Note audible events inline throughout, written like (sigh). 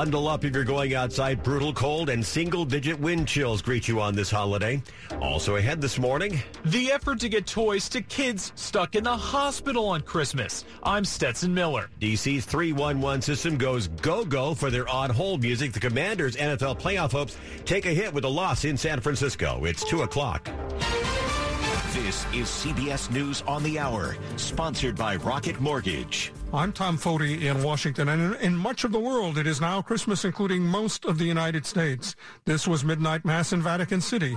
Bundle up if you're going outside. Brutal cold and single digit wind chills greet you on this holiday. Also ahead this morning. The effort to get toys to kids stuck in the hospital on Christmas. I'm Stetson Miller. DC's 311 system goes go go for their odd hold music. The Commanders' NFL playoff hopes take a hit with a loss in San Francisco. It's 2 o'clock. This is CBS News on the Hour, sponsored by Rocket Mortgage. I'm Tom Foty in Washington, and in, in, much of the world, it is now Christmas, including most of the United States. This was Midnight Mass in Vatican City.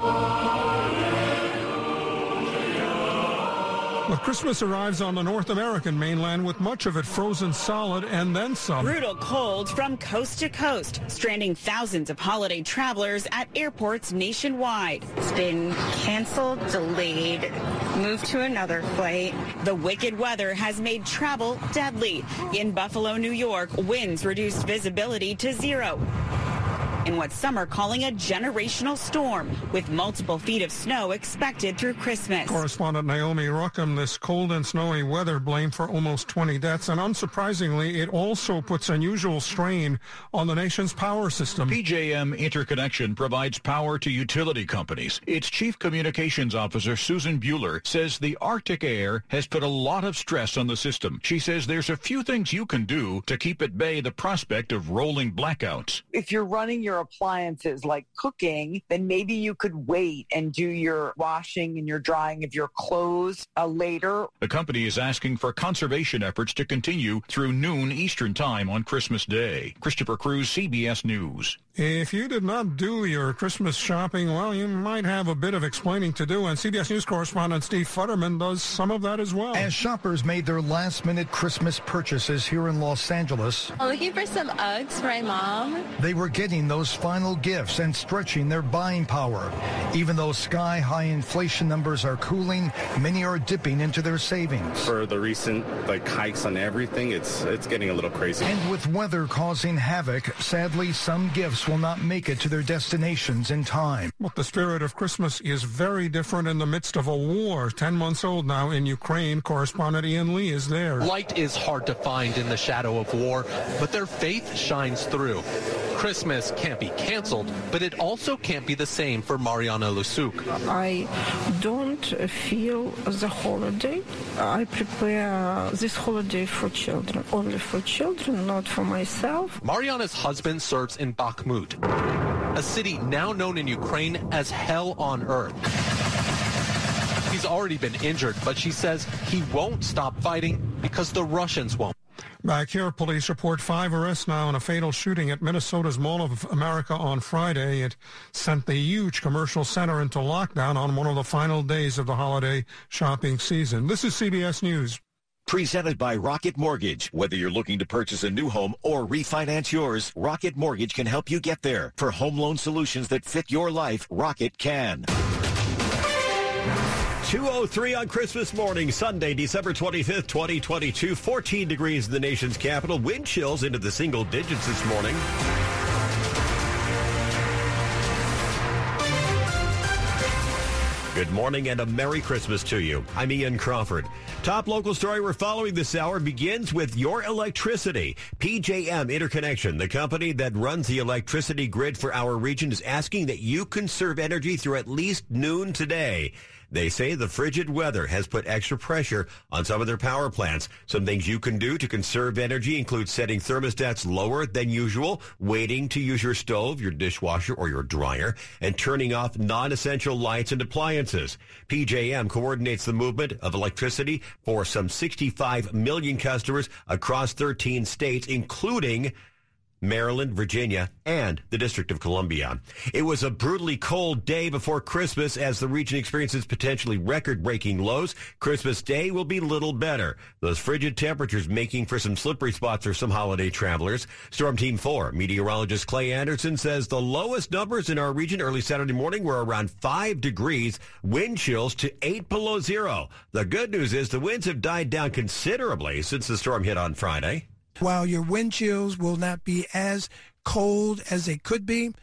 But Christmas arrives on the North American mainland with much of it frozen solid and then some. Brutal cold from coast to coast, stranding thousands of holiday travelers at airports nationwide. It's been canceled, delayed, moved to another flight. The wicked weather has made travel deadly. In Buffalo, New York, winds reduced visibility to zero in what some are calling a generational storm, with multiple feet of snow expected through Christmas. Correspondent Naomi Ruchim, this cold and snowy weather blamed for almost 20 deaths, and unsurprisingly, it also puts unusual strain on the nation's power system. PJM Interconnection provides power to utility companies. Its chief communications officer, Susan Buehler, says the Arctic air has put a lot of stress on the system. She says there's a few things you can do to keep at bay the prospect of rolling blackouts. If you're running your your appliances like cooking, then maybe you could wait and do your washing and your drying of your clothes uh, later. The company is asking for conservation efforts to continue through noon Eastern Time on Christmas Day. Christopher Cruz, CBS News. If you did not do your Christmas shopping, well, you might have a bit of explaining to do, and CBS News correspondent Steve Futterman does some of that as well. As shoppers made their last-minute Christmas purchases here in Los Angeles, I'm looking for some Uggs for my mom. They were getting those final gifts and stretching their buying power. Even though sky-high inflation numbers are cooling, many are dipping into their savings. For the recent like hikes on everything, it's it's getting a little crazy. And with weather causing havoc, sadly, some gifts will not make it to their destinations in time. But the spirit of Christmas is very different in the midst of a war. Ten months old now in Ukraine, correspondent Ian Lee is there. Light is hard to find in the shadow of war, but their faith shines through. Christmas can't be canceled, but it also can't be the same for Mariana Lusuk. I don't feel the holiday. I prepare this holiday for children, only for children, not for myself. Mariana's husband serves in Bakhmut, a city now known in Ukraine as hell on earth. He's already been injured, but she says he won't stop fighting because the Russians won't. Back here, police report five arrests now in a fatal shooting at Minnesota's Mall of America on Friday. It sent the huge commercial center into lockdown on one of the final days of the holiday shopping season. This is CBS News. Presented by Rocket Mortgage. Whether you're looking to purchase a new home or refinance yours, Rocket Mortgage can help you get there. For home loan solutions that fit your life, Rocket can. 203 on Christmas morning, Sunday, December 25th, 2022. 14 degrees in the nation's capital. Wind chills into the single digits this morning. Good morning and a Merry Christmas to you. I'm Ian Crawford. Top local story we're following this hour begins with your electricity. PJM Interconnection, the company that runs the electricity grid for our region, is asking that you conserve energy through at least noon today. They say the frigid weather has put extra pressure on some of their power plants. Some things you can do to conserve energy include setting thermostats lower than usual, waiting to use your stove, your dishwasher, or your dryer, and turning off non-essential lights and appliances. PJM coordinates the movement of electricity for some 65 million customers across 13 states, including Maryland, Virginia, and the District of Columbia. It was a brutally cold day before Christmas as the region experiences potentially record-breaking lows. Christmas Day will be little better. Those frigid temperatures making for some slippery spots for some holiday travelers. Storm Team 4 meteorologist Clay Anderson says the lowest numbers in our region early Saturday morning were around 5 degrees, wind chills to 8 below zero. The good news is the winds have died down considerably since the storm hit on Friday. While your wind chills will not be as cold as they could be,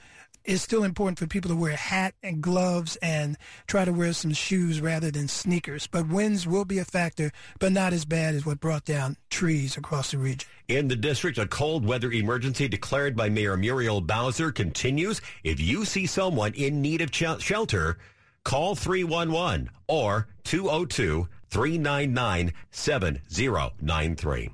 it's still important for people to wear a hat and gloves and try to wear some shoes rather than sneakers. But winds will be a factor, but not as bad as what brought down trees across the region. In the district, a cold weather emergency declared by Mayor Muriel Bowser continues. If you see someone in need of ch- shelter, call 311 or 202 399 7093.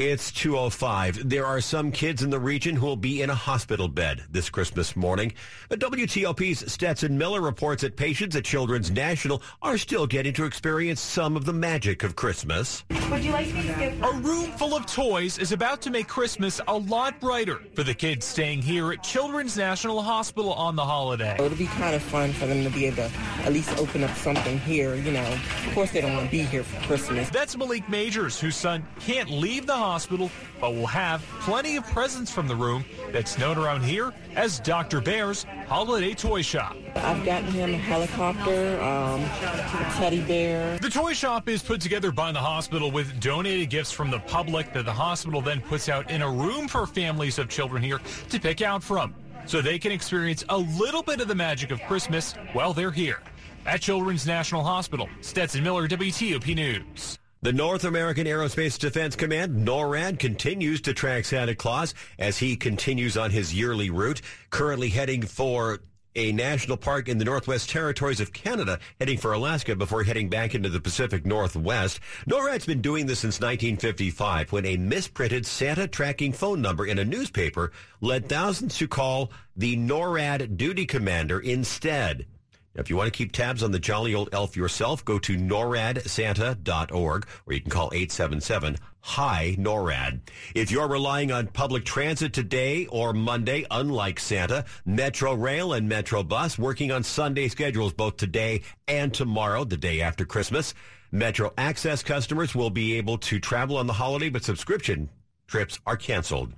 It's 205. There are some kids in the region who will be in a hospital bed this Christmas morning. Uh, but WTOP's Stetson Miller reports that patients at Children's National are still getting to experience some of the magic of Christmas. Would you like me to get A room full of toys is about to make Christmas a lot brighter for the kids staying here at Children's National Hospital on the holiday. It'll be kind of fun for them to be able to at least open up something here, you know. Of course they don't want to be here for Christmas. That's Malik Majors, whose son can't leave the hospital hospital, but will have plenty of presents from the room that's known around here as Dr. Bear's Holiday Toy Shop. I've gotten him a helicopter, um, a teddy bear. The toy shop is put together by the hospital with donated gifts from the public that the hospital then puts out in a room for families of children here to pick out from so they can experience a little bit of the magic of Christmas while they're here. At Children's National Hospital, Stetson Miller, WTOP News. The North American Aerospace Defense Command, NORAD, continues to track Santa Claus as he continues on his yearly route, currently heading for a national park in the Northwest Territories of Canada, heading for Alaska before heading back into the Pacific Northwest. NORAD's been doing this since 1955 when a misprinted Santa tracking phone number in a newspaper led thousands to call the NORAD duty commander instead. If you want to keep tabs on the jolly old elf yourself, go to noradsanta.org or you can call 877 Hi NORAD. If you're relying on public transit today or Monday, unlike Santa, Metro Rail and Metro Bus working on Sunday schedules both today and tomorrow, the day after Christmas. Metro Access customers will be able to travel on the holiday, but subscription trips are canceled.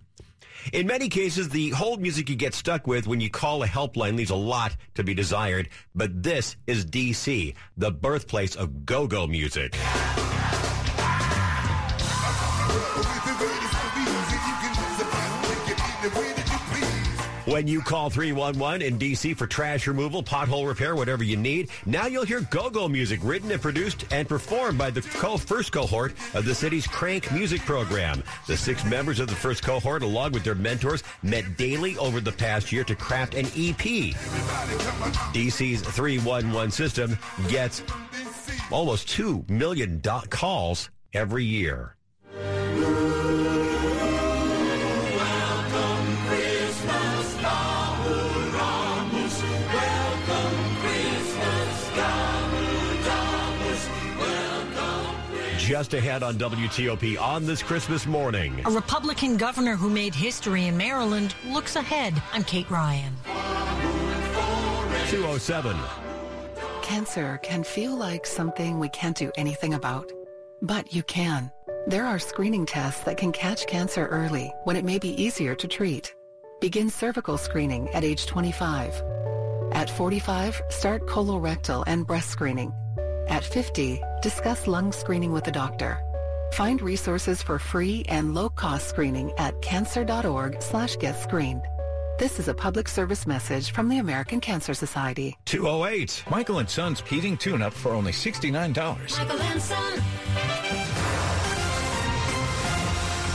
In many cases, the hold music you get stuck with when you call a helpline leaves a lot to be desired, but this is DC, the birthplace of go-go music. When you call 311 in D.C. for trash removal, pothole repair, whatever you need, now you'll hear go-go music written and produced and performed by the co- first cohort of the city's Crank Music Program. The six members of the first cohort, along with their mentors, met daily over the past year to craft an EP. D.C.'s 311 system gets almost 2 million do- calls every year. Just ahead on WTOP on this Christmas morning. A Republican governor who made history in Maryland looks ahead. I'm Kate Ryan. 207. Cancer can feel like something we can't do anything about, but you can. There are screening tests that can catch cancer early when it may be easier to treat. Begin cervical screening at age 25. At 45, start colorectal and breast screening. At 50, discuss lung screening with a doctor. Find resources for free and low-cost screening at cancer.org slash get screened. This is a public service message from the American Cancer Society. 208. Michael and Son's heating tune-up for only $69. Michael and Son.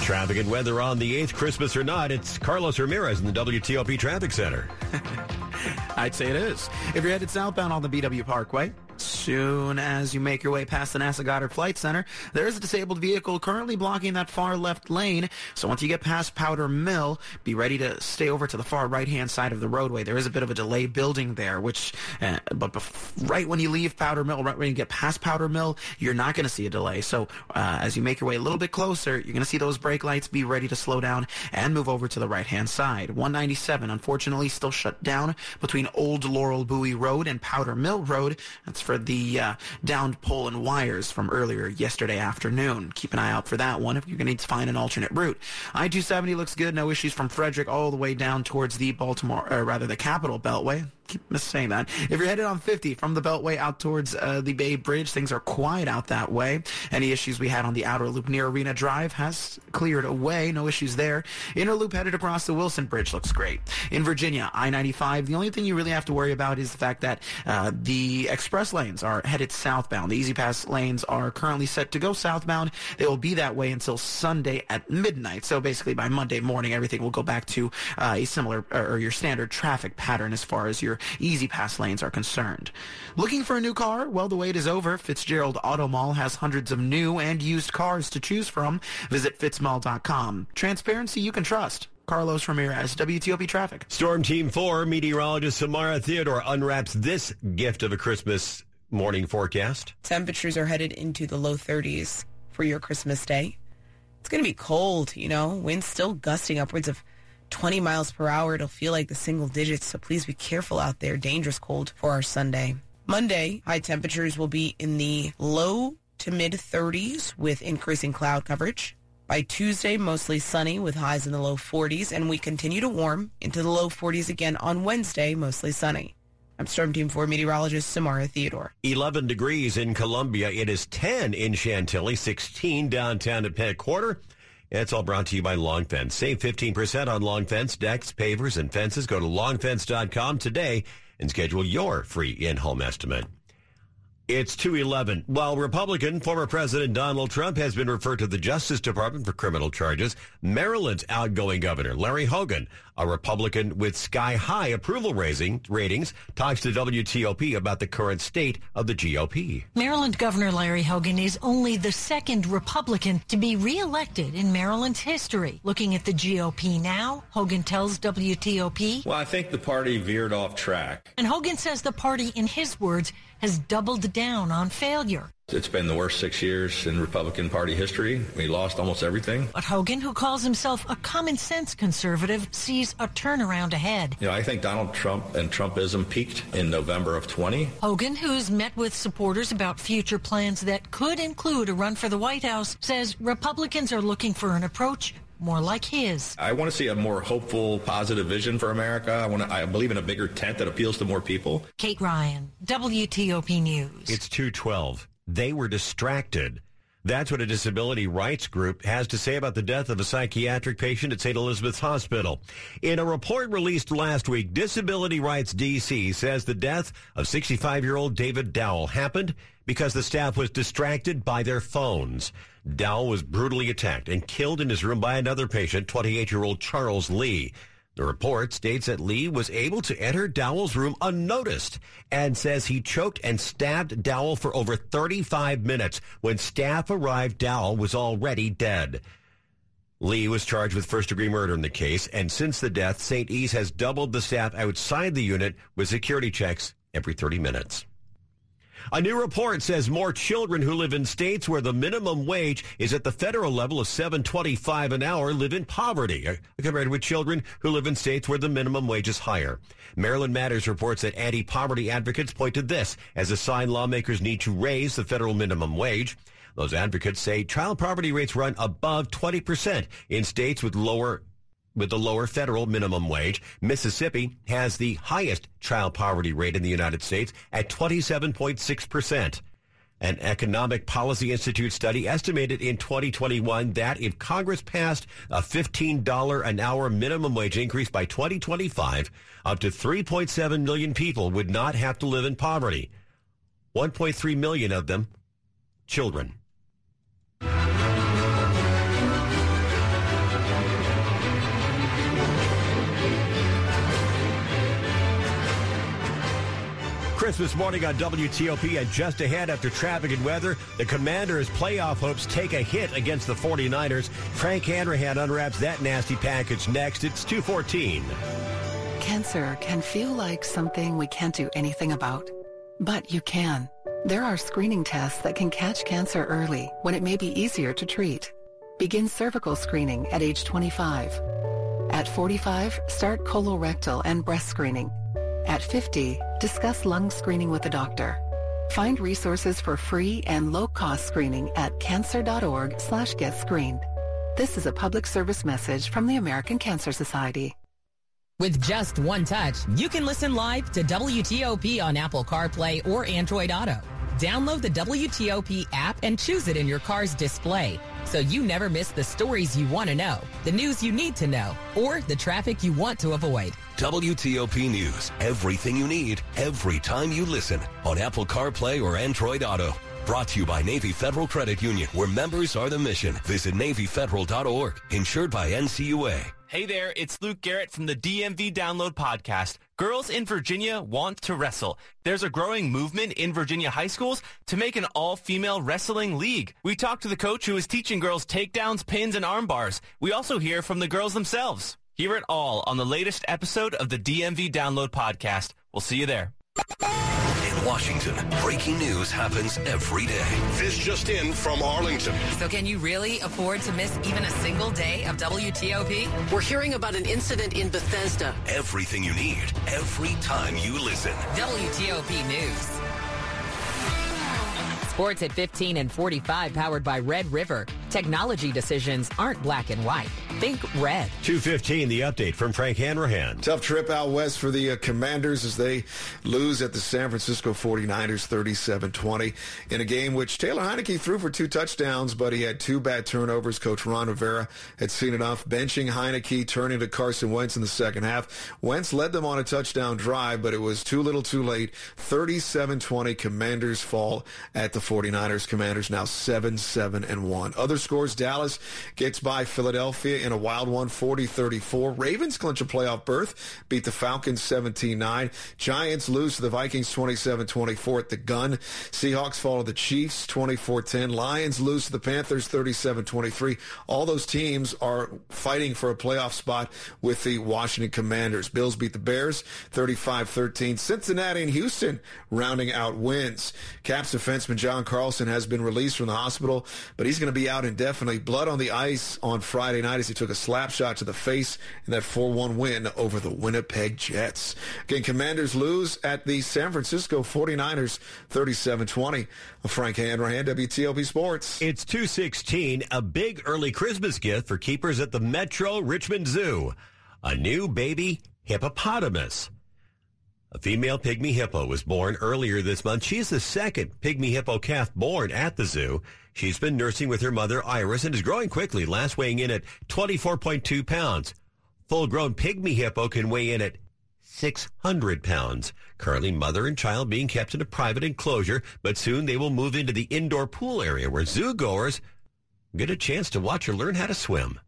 Traffic and weather on the 8th, Christmas or not, it's Carlos Ramirez in the WTOP Traffic Center. (laughs) I'd say it is. If you're headed southbound on the BW Parkway, soon as you make your way past the NASA Goddard Flight Center, there is a disabled vehicle currently blocking that far left lane. So once you get past Powder Mill, be ready to stay over to the far right-hand side of the roadway. There is a bit of a delay building there, which, uh, but bef- right when you leave Powder Mill, right when you get past Powder Mill, you're not going to see a delay. So uh, as you make your way a little bit closer, you're going to see those brake lights. Be ready to slow down and move over to the right-hand side. 197, unfortunately, still shut down between Old Laurel Bowie Road and Powder Mill Road. That's for the uh, downed pole and wires from earlier yesterday afternoon. Keep an eye out for that one if you're going to need to find an alternate route. I-270 looks good. No issues from Frederick all the way down towards the Baltimore, or rather the Capital Beltway keep missaying that. If you're headed on 50 from the Beltway out towards uh, the Bay Bridge, things are quiet out that way. Any issues we had on the outer loop near Arena Drive has cleared away. No issues there. Inner loop headed across the Wilson Bridge looks great. In Virginia, I-95, the only thing you really have to worry about is the fact that uh, the express lanes are headed southbound. The E-ZPass lanes are currently set to go southbound. They will be that way until Sunday at midnight. So basically by Monday morning, everything will go back to uh, a similar or your standard traffic pattern as far as your E-ZPass lanes are concerned. Looking for a new car? Well, the wait is over. Fitzgerald Auto Mall has hundreds of new and used cars to choose from. Visit fitzmall.com. Transparency you can trust. Carlos Ramirez, WTOP Traffic. Storm Team 4 meteorologist Samara Theodore unwraps this gift of a Christmas morning forecast. Temperatures are headed into the low 30s for your Christmas day. It's going to be cold, you know, winds still gusting upwards of 20 miles per hour. It'll feel like the single digits, so please be careful out there. Dangerous cold for our Sunday. Monday, high temperatures will be in the low to mid 30s with increasing cloud coverage. By Tuesday, mostly sunny with highs in the low 40s, and we continue to warm into the low 40s again on Wednesday, mostly sunny. I'm Storm Team 4 meteorologist Samara Theodore. 11 degrees in Columbia. It is 10 in Chantilly, 16 downtown at Penn Quarter. It's all brought to you by Long Fence. Save 15% on Long Fence decks, pavers, and fences. Go to longfence.com today and schedule your free in-home estimate. It's 211. While Republican former President Donald Trump has been referred to the Justice Department for criminal charges, Maryland's outgoing governor, Larry Hogan, a Republican with sky-high approval raising, ratings, talks to WTOP about the current state of the GOP. Maryland Governor Larry Hogan is only the second Republican to be reelected in Maryland's history. Looking at the GOP now, Hogan tells WTOP. Well, I think the party veered off track. And Hogan says the party, in his words, has doubled down on failure. It's been the worst six years in Republican Party history. We lost almost everything. But Hogan, who calls himself a common sense conservative, sees a turnaround ahead. You know, I think Donald Trump and Trumpism peaked in November of 20. Hogan, who's met with supporters about future plans that could include a run for the White House, says Republicans are looking for an approach more like his. I want to see a more hopeful, positive vision for America. I want to, I believe in a bigger tent that appeals to more people. Kate Ryan, WTOP News. It's 212. They were distracted. That's what a disability rights group has to say about the death of a psychiatric patient at St. Elizabeth's Hospital. In a report released last week, Disability Rights DC says the death of 65-year-old David Dowell happened because the staff was distracted by their phones. Dowell was brutally attacked and killed in his room by another patient, 28-year-old Charles Lee. The report states that Lee was able to enter Dowell's room unnoticed and says he choked and stabbed Dowell for over 35 minutes. When staff arrived, Dowell was already dead. Lee was charged with first-degree murder in the case, and since the death, St. E's has doubled the staff outside the unit with security checks every 30 minutes. A new report says more children who live in states where the minimum wage is at the federal level of 725 an hour live in poverty uh, compared with children who live in states where the minimum wage is higher. Maryland Matters reports that anti-poverty advocates point to this as a sign lawmakers need to raise the federal minimum wage. Those advocates say child poverty rates run above 20% in states with lower with the lower federal minimum wage. Mississippi has the highest child poverty rate in the United States at 27.6%. An Economic Policy Institute study estimated in 2021 that if Congress passed a $15 an hour minimum wage increase by 2025, up to 3.7 million people would not have to live in poverty. 1.3 million of them children. Christmas morning on WTOP and just ahead after traffic and weather, the Commanders' playoff hopes take a hit against the 49ers. Frank Hanrahan unwraps that nasty package next. It's 214. Cancer can feel like something we can't do anything about, but you can. There are screening tests that can catch cancer early when it may be easier to treat. Begin cervical screening at age 25. At 45, start colorectal and breast screening. At 50, discuss lung screening with a doctor. Find resources for free and low-cost screening at cancer.org slash get screened. This is a public service message from the American Cancer Society. With just one touch, you can listen live to WTOP on Apple CarPlay or Android Auto. Download the WTOP app and choose it in your car's display so you never miss the stories you want to know, the news you need to know, or the traffic you want to avoid. WTOP News. Everything you need, every time you listen on Apple CarPlay or Android Auto. Brought to you by Navy Federal Credit Union, where members are the mission. Visit NavyFederal.org. Insured by NCUA. Hey there, it's Luke Garrett from the DMV Download Podcast. Girls in Virginia want to wrestle. There's a growing movement in Virginia high schools to make an all-female wrestling league. We talked to the coach who is teaching girls takedowns, pins, and arm bars. We also hear from the girls themselves. Hear it all on the latest episode of the DMV Download Podcast. We'll see you there. In Washington, breaking news happens every day. This just in from Arlington. So can you really afford to miss even a single day of WTOP? We're hearing about an incident in Bethesda. Everything you need, every time you listen. WTOP News. Sports at 15 and 45 powered by Red River. Technology decisions aren't black and white. Think red. 215, the update from Frank Hanrahan. Tough trip out west for the uh, Commanders as they lose at the San Francisco 49ers 37-20 in a game which Taylor Heinicke threw for two touchdowns, but he had two bad turnovers. Coach Ron Rivera had seen enough, benching Heinicke, turning to Carson Wentz in the second half. Wentz led them on a touchdown drive, but it was too little too late. 37-20 Commanders fall at the 49ers. Commanders now 7-7 and 1. Other scores, Dallas gets by Philadelphia in a wild one, 40-34. Ravens clinch a playoff berth, beat the Falcons 17-9. Giants lose to the Vikings 27-24 at the gun. Seahawks fall to the Chiefs 24-10. Lions lose to the Panthers 37-23. All those teams are fighting for a playoff spot with the Washington Commanders. Bills beat the Bears 35-13. Cincinnati and Houston rounding out wins. Caps defenseman John Carlson has been released from the hospital, but he's going to be out indefinitely. Blood on the ice on Friday night as he took a slap shot to the face in that 4-1 win over the Winnipeg Jets. Again, Commanders lose at the San Francisco 49ers 37-20. Frank Hanrahan, WTOP Sports. It's 216, a big early Christmas gift for keepers at the Metro Richmond Zoo. A new baby hippopotamus. A female pygmy hippo was born earlier this month. She's the second pygmy hippo calf born at the zoo. She's been nursing with her mother, Iris, and is growing quickly, last weighing in at 24.2 pounds. Full-grown pygmy hippo can weigh in at 600 pounds. Currently, mother and child being kept in a private enclosure, but soon they will move into the indoor pool area where zoo goers get a chance to watch her learn how to swim.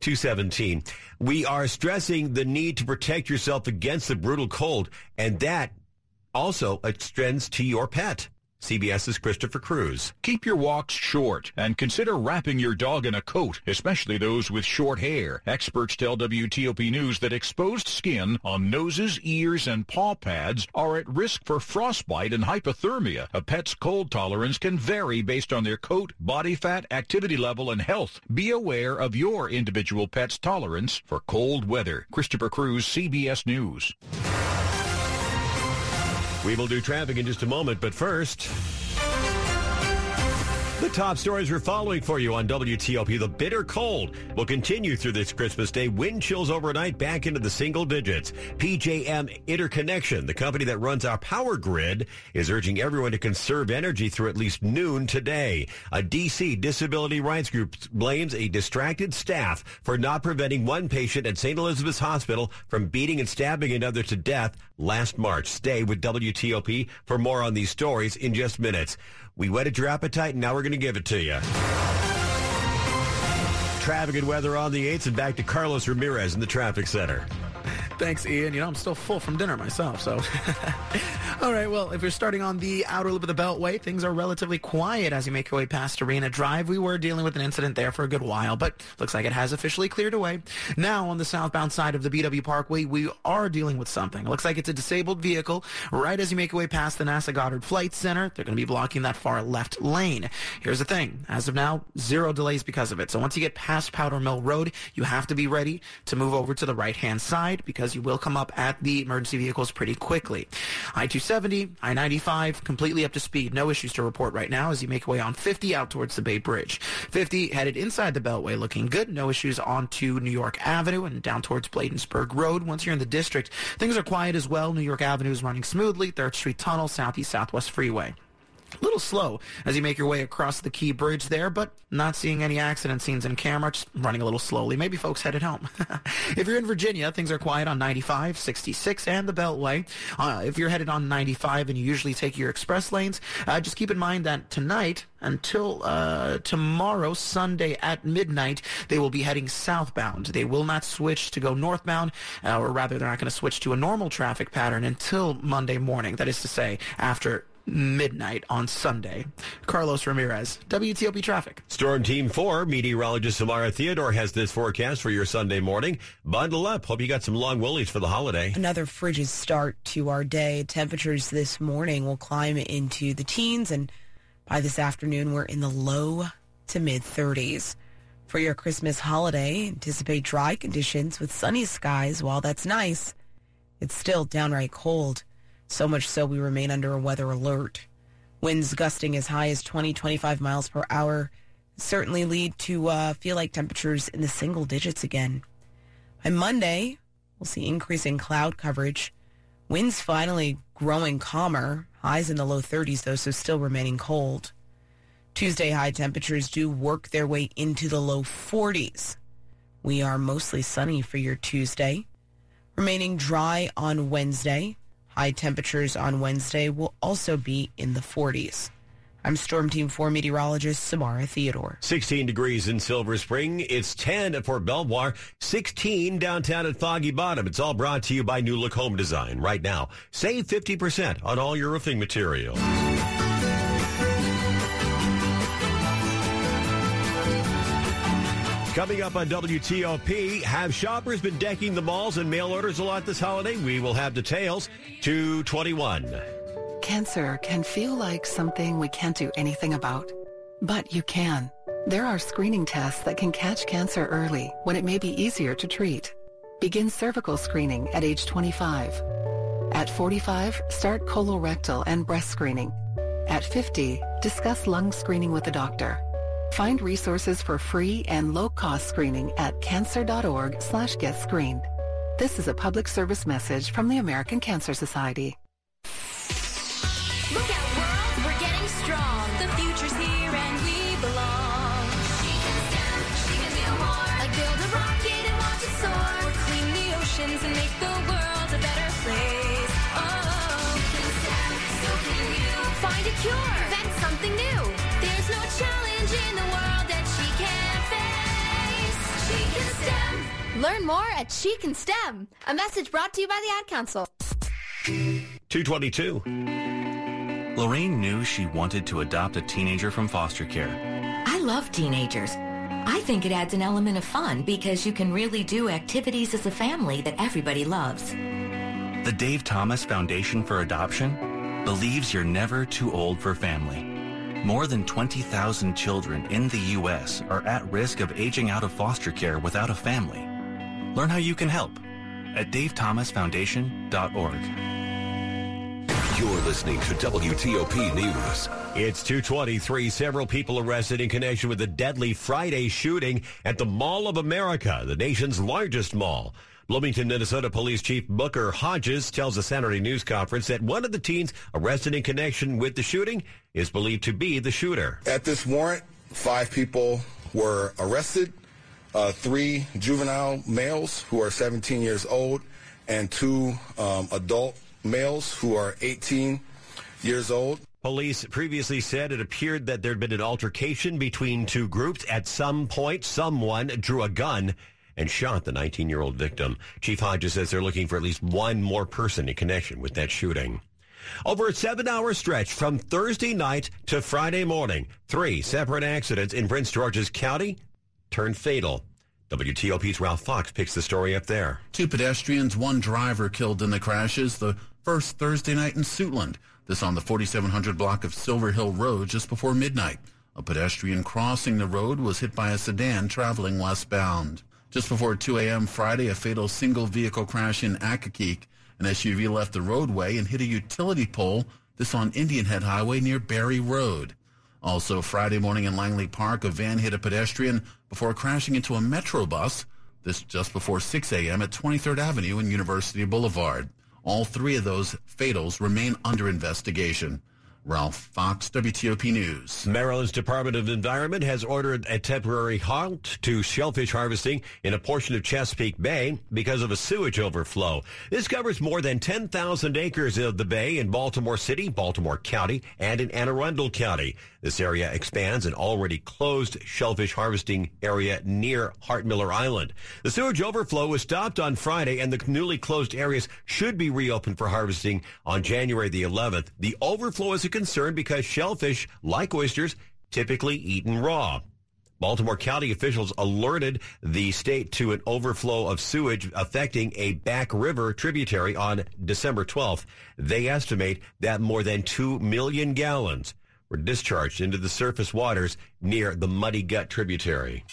217. We are stressing the need to protect yourself against the brutal cold, and that also extends to your pet. CBS's Christopher Cruz. Keep your walks short and consider wrapping your dog in a coat, especially those with short hair. Experts tell WTOP News that exposed skin on noses, ears, and paw pads are at risk for frostbite and hypothermia. A pet's cold tolerance can vary based on their coat, body fat, activity level, and health. Be aware of your individual pet's tolerance for cold weather. Christopher Cruz, CBS News. We will do traffic in just a moment, but first... The top stories we're following for you on WTOP. The bitter cold will continue through this Christmas day. Wind chills overnight back into the single digits. PJM Interconnection, the company that runs our power grid, is urging everyone to conserve energy through at least noon today. A D.C. disability rights group blames a distracted staff for not preventing one patient at St. Elizabeth's Hospital from beating and stabbing another to death last March. Stay with WTOP for more on these stories in just minutes. We whetted your appetite, and now we're going to give it to you. Traffic and weather on the 8th, and back to Carlos Ramirez in the traffic center. Thanks, Ian. You know, I'm still full from dinner myself, so. (laughs) All right, well, if you're starting on the outer loop of the Beltway, things are relatively quiet as you make your way past Arena Drive. We were dealing with an incident there for a good while, but looks like it has officially cleared away. Now, on the southbound side of the BW Parkway, we are dealing with something. It looks like it's a disabled vehicle right as you make your way past the NASA Goddard Flight Center. They're going to be blocking that far left lane. Here's the thing. As of now, zero delays because of it. So once you get past Powder Mill Road, you have to be ready to move over to the right-hand side because you will come up at the emergency vehicles pretty quickly. I-270, I-95, completely up to speed. No issues to report right now as you make your way on 50 out towards the Bay Bridge. 50 headed inside the Beltway looking good. No issues onto New York Avenue and down towards Bladensburg Road. Once you're in the district, things are quiet as well. New York Avenue is running smoothly. 3rd Street Tunnel, Southeast Southwest Freeway. A little slow as you make your way across the Key Bridge there, but not seeing any accident scenes in camera, just running a little slowly. Maybe folks headed home. (laughs) if you're in Virginia, things are quiet on 95, 66, and the Beltway. Uh, if you're headed on 95 and you usually take your express lanes, uh, just keep in mind that tonight until uh, tomorrow, Sunday at midnight, they will be heading southbound. They will not switch to go northbound, uh, or rather, they're not going to switch to a normal traffic pattern until Monday morning. That is to say, after midnight on Sunday. Carlos Ramirez, WTOP Traffic. Storm Team 4, meteorologist Samara Theodore has this forecast for your Sunday morning. Bundle up. Hope you got some long willies for the holiday. Another frigid start to our day. Temperatures this morning will climb into the teens, and by this afternoon, we're in the low to mid 30s. For your Christmas holiday, anticipate dry conditions with sunny skies. While that's nice, it's still downright cold. So much so we remain under a weather alert. Winds gusting as high as 20, 25 miles per hour certainly lead to uh, feel like temperatures in the single digits again. By Monday, we'll see increasing cloud coverage. Winds finally growing calmer. Highs in the low 30s, though, so still remaining cold. Tuesday high temperatures do work their way into the low 40s. We are mostly sunny for your Tuesday. Remaining dry on Wednesday. High temperatures on Wednesday will also be in the 40s. I'm Storm Team 4 meteorologist Samara Theodore. 16 degrees in Silver Spring. It's 10 at Fort Belvoir. 16 downtown at Foggy Bottom. It's all brought to you by New Look Home Design. Right now, save 50% on all your roofing materials. Coming up on WTOP, have shoppers been decking the malls and mail orders a lot this holiday? We will have details. 221. Cancer can feel like something we can't do anything about. But you can. There are screening tests that can catch cancer early when it may be easier to treat. Begin cervical screening at age 25. At 45, start colorectal and breast screening. At 50, discuss lung screening with a doctor. Find resources for free and low-cost screening at cancer.org slash get screened. This is a public service message from the American Cancer Society. Look out, world, we're getting strong. The future's here and we belong. She can stand, she can a war. Like build a rocket and watch it soar. Or clean the oceans and make the world a better place. Oh, she can stand, so can you. Find a cure, Learn more at She Can STEM. A message brought to you by the Ad Council. 222. Lorraine knew she wanted to adopt a teenager from foster care. I love teenagers. I think it adds an element of fun because you can really do activities as a family that everybody loves. The Dave Thomas Foundation for Adoption believes you're never too old for family. More than 20,000 children in the U.S. are at risk of aging out of foster care without a family. Learn how you can help at davethomasfoundation.org. You're listening to WTOP News. It's 223. Several people arrested in connection with the deadly Friday shooting at the Mall of America, the nation's largest mall. Bloomington, Minnesota Police Chief Booker Hodges tells a Saturday news conference that one of the teens arrested in connection with the shooting is believed to be the shooter. At this warrant, five people were arrested, uh, three juvenile males who are 17 years old, and two um, adult males who are 18 years old. Police previously said it appeared that there'd been an altercation between two groups. At some point, someone drew a gun and shot the 19-year-old victim. Chief Hodges says they're looking for at least one more person in connection with that shooting. Over a seven-hour stretch from Thursday night to Friday morning, three separate accidents in Prince George's County turned fatal. WTOP's Ralph Fox picks the story up there. Two pedestrians, one driver killed in the crashes the first Thursday night in Suitland. This on the 4700 block of Silver Hill Road just before midnight. A pedestrian crossing the road was hit by a sedan traveling westbound. Just before 2 a.m. Friday, a fatal single vehicle crash in Accokeek. An SUV left the roadway and hit a utility pole. This on Indian Head Highway near Berry Road. Also, Friday morning in Langley Park, a van hit a pedestrian before crashing into a Metro bus. This just before 6 a.m. at 23rd Avenue and University Boulevard. All three of those fatals remain under investigation. Ralph Fox, WTOP News. Maryland's Department of Environment has ordered a temporary halt to shellfish harvesting in a portion of Chesapeake Bay because of a sewage overflow. This covers more than 10,000 acres of the bay in Baltimore City, Baltimore County, and in Anne Arundel County. This area expands an already closed shellfish harvesting area near Hart Miller Island. The sewage overflow was stopped on Friday and the newly closed areas should be reopened for harvesting on January the 11th. The overflow is concern because shellfish, like oysters, typically eaten raw. Baltimore County officials alerted the state to an overflow of sewage affecting a back river tributary on December 12th. They estimate that more than 2 million gallons were discharged into the surface waters near the Muddy Gut tributary.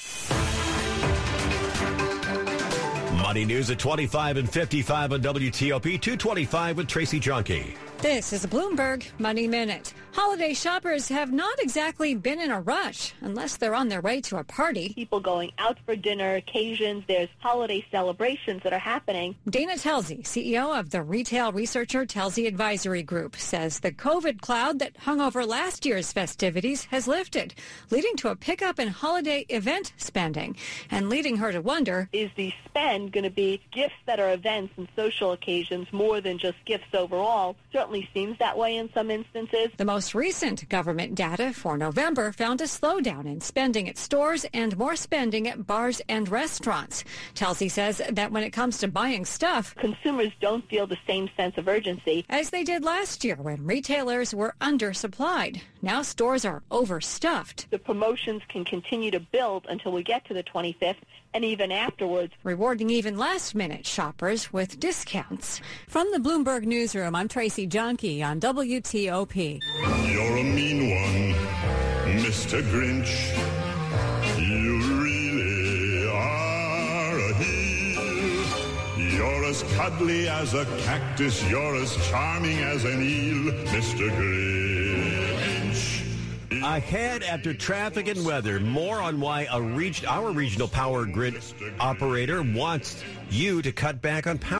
Money News at 25 and 55 on WTOP, 225 with Tracy Junkie. This is a Bloomberg Money Minute. Holiday shoppers have not exactly been in a rush unless they're on their way to a party. People going out for dinner, occasions, there's holiday celebrations that are happening. Dana Telsey, CEO of the retail researcher Telsey Advisory Group, says the COVID cloud that hung over last year's festivities has lifted, leading to a pickup in holiday event spending and leading her to wonder Is the spend going to be gifts that are events and social occasions more than just gifts overall? Certainly seems that way in some instances. The most recent government data for November found a slowdown in spending at stores and more spending at bars and restaurants. Telsey says that when it comes to buying stuff, consumers don't feel the same sense of urgency as they did last year when retailers were undersupplied. Now stores are overstuffed. The promotions can continue to build until we get to the 25th and even afterwards. Rewarding even last minute shoppers with discounts. From the Bloomberg Newsroom, I'm Tracy Junkie on WTOP. You're a mean one, Mr. Grinch. You really are a heel. You're as cuddly as a cactus. You're as charming as an eel, Mr. Grinch. Ahead after traffic and weather, more on why a reach, our regional power grid operator wants you to cut back on power.